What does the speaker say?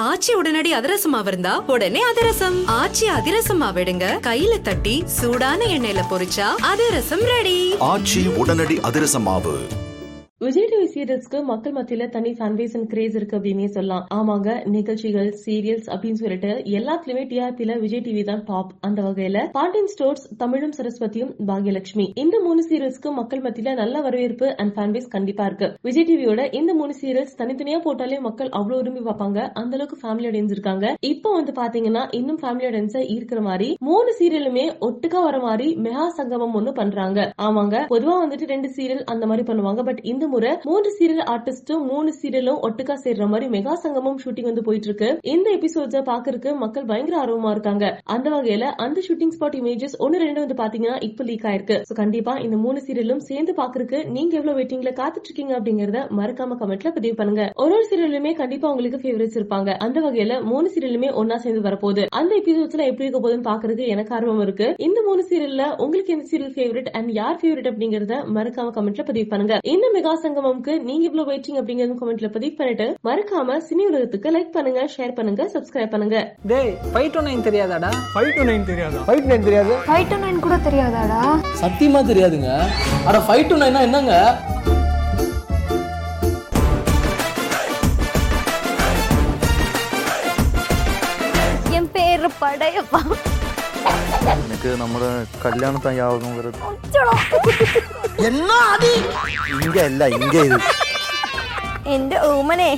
ஆச்சி உடனடி அதிரசமா இருந்தா உடனே அதிரசம். ஆச்சி அதிரசமா விடுங்க கையில தட்டி சூடான எண்ணெயில பொரிச்சா அதிரசம் ரெடி ஆச்சி உடனடி அதிரச மாவு. விஜய் டிவி சீரியல்ஸ்க்கு மக்கள் மத்தியில தனி ஃபேன் பேஸ் அண்ட் கிரேஸ் இருக்கு அப்படின்னே சொல்லலாம். ஆமாங்க நிகழ்ச்சிகள் சீரியல்ஸ் அப்படின்னு சொல்லிட்டு எல்லாத்துலயுமே டிஆர்பில விஜய் டிவி தான் டாப் அந்த வகையில பாண்டியன் ஸ்டோர்ஸ் தமிழும் சரஸ்வதியும் பாகியலட்சுமி. இந்த மூணு சீரியல்ஸ்க்கு மக்கள் மத்தியில நல்ல வரவேற்பு அண்ட் ஃபேன் பேஸ் கண்டிப்பா இருக்கு. விஜய் டிவியோட இந்த மூணு சீரியல்ஸ் தனித்தனியா போட்டாலே மக்கள் அவ்வளவு விரும்பி பார்ப்பாங்க. அந்த அளவுக்கு ஃபேமிலி ஆடியன்ஸ் இருக்காங்க. இப்போ வந்து பாத்தீங்கன்னா இன்னும் ஃபேமிலி ஆடியன்ஸ் இருக்கிற மாதிரி மூணு சீரியலுமே ஒட்டுக்கா வர மாதிரி மெகா சங்கமம் ஒண்ணு பண்றாங்க. ஆமாங்க பொதுவா வந்துட்டு ரெண்டு சீரியல் அந்த மாதிரி பண்ணுவாங்க. பட் இந்த முறை மூணு சீரியல் ஆர்டிஸ்டும் மூணு சீரியலும் ஒட்டுக்கா சேர்ற மாதிரி மெகா சங்கமம் ஷூட்டிங் வந்து போயிட்டு இருக்கு இந்த எபிசோட்ஸ பாக்குறதுக்கு மக்கள் பயங்கர ஆர்வமா இருக்காங்க. அந்த வகையில அந்த ஷூட்டிங் ஸ்பாட் இமேஜஸ் ஒன்னு ரெண்டு வந்து பாத்தீங்கன்னா இப்ப லீக் ஆயிருக்கு. கண்டிப்பா இந்த மூணு சீரியலும் சேர்ந்து பாக்குறதுக்கு நீங்க எவ்வளவு வெயிட்டிங்ல காத்துட்டு இருக்கீங்க அப்படிங்கறத மறக்காம கமெண்ட்ல பதிவு பண்ணுங்க. ஒரு ஒரு சீரியலுமே கண்டிப்பா உங்களுக்கு ஃபேவரட்ஸ் இருப்பாங்க. அந்த வகையில மூணு சீரியலுமே ஒன்னா சேர்ந்து வரப்போகுது. அந்த எபிசோட்ஸ்ல எப்படி இருக்க போகுதுன்னு பாக்குறதுக்கு எனக்கு ஆர்வம் இருக்கு. இந்த மூணு சீரியல்ல உங்களுக்கு எந்த சீரியல் ஃபேவரட் அண்ட் யார் ஃபேவரட் அப்படிங்கறத மறக்காம கமெண்ட்ல பதிவு பண்ணுங்க. இந்த மெகா சங்கமம்க்கு நீங்க இவ்வளவு வெயிட்டிங் அப்படிங்கறது கமெண்ட்ல பதிவு பண்ணிட்டு மறக்காம சினி உலகத்துக்கு லைக் பண்ணுங்க ஷேர் பண்ணுங்க சப்ஸ்கிரைப் பண்ணுங்க. டேய் ஃபைவ் டு நைன் தெரியாதாடா? ஃபைவ் டு நைன் தெரியாதா? ஃபைட் நைன் தெரியாது. ஃபைவ் டு நைன் கூட தெரியாதாடா? சத்தியமா தெரியாதுங்க. அட ஃபைவ் டு நைனா என்னங்க? என் பேரு படையப்பா നിനക്ക് നമ്മുടെ കല്യാണത്തിന് യാതൊന്നും വരുന്നത് ഇന്ത്യ അല്ല ഇന്ത്യ ഇത്. എന്റെ ഓമനെ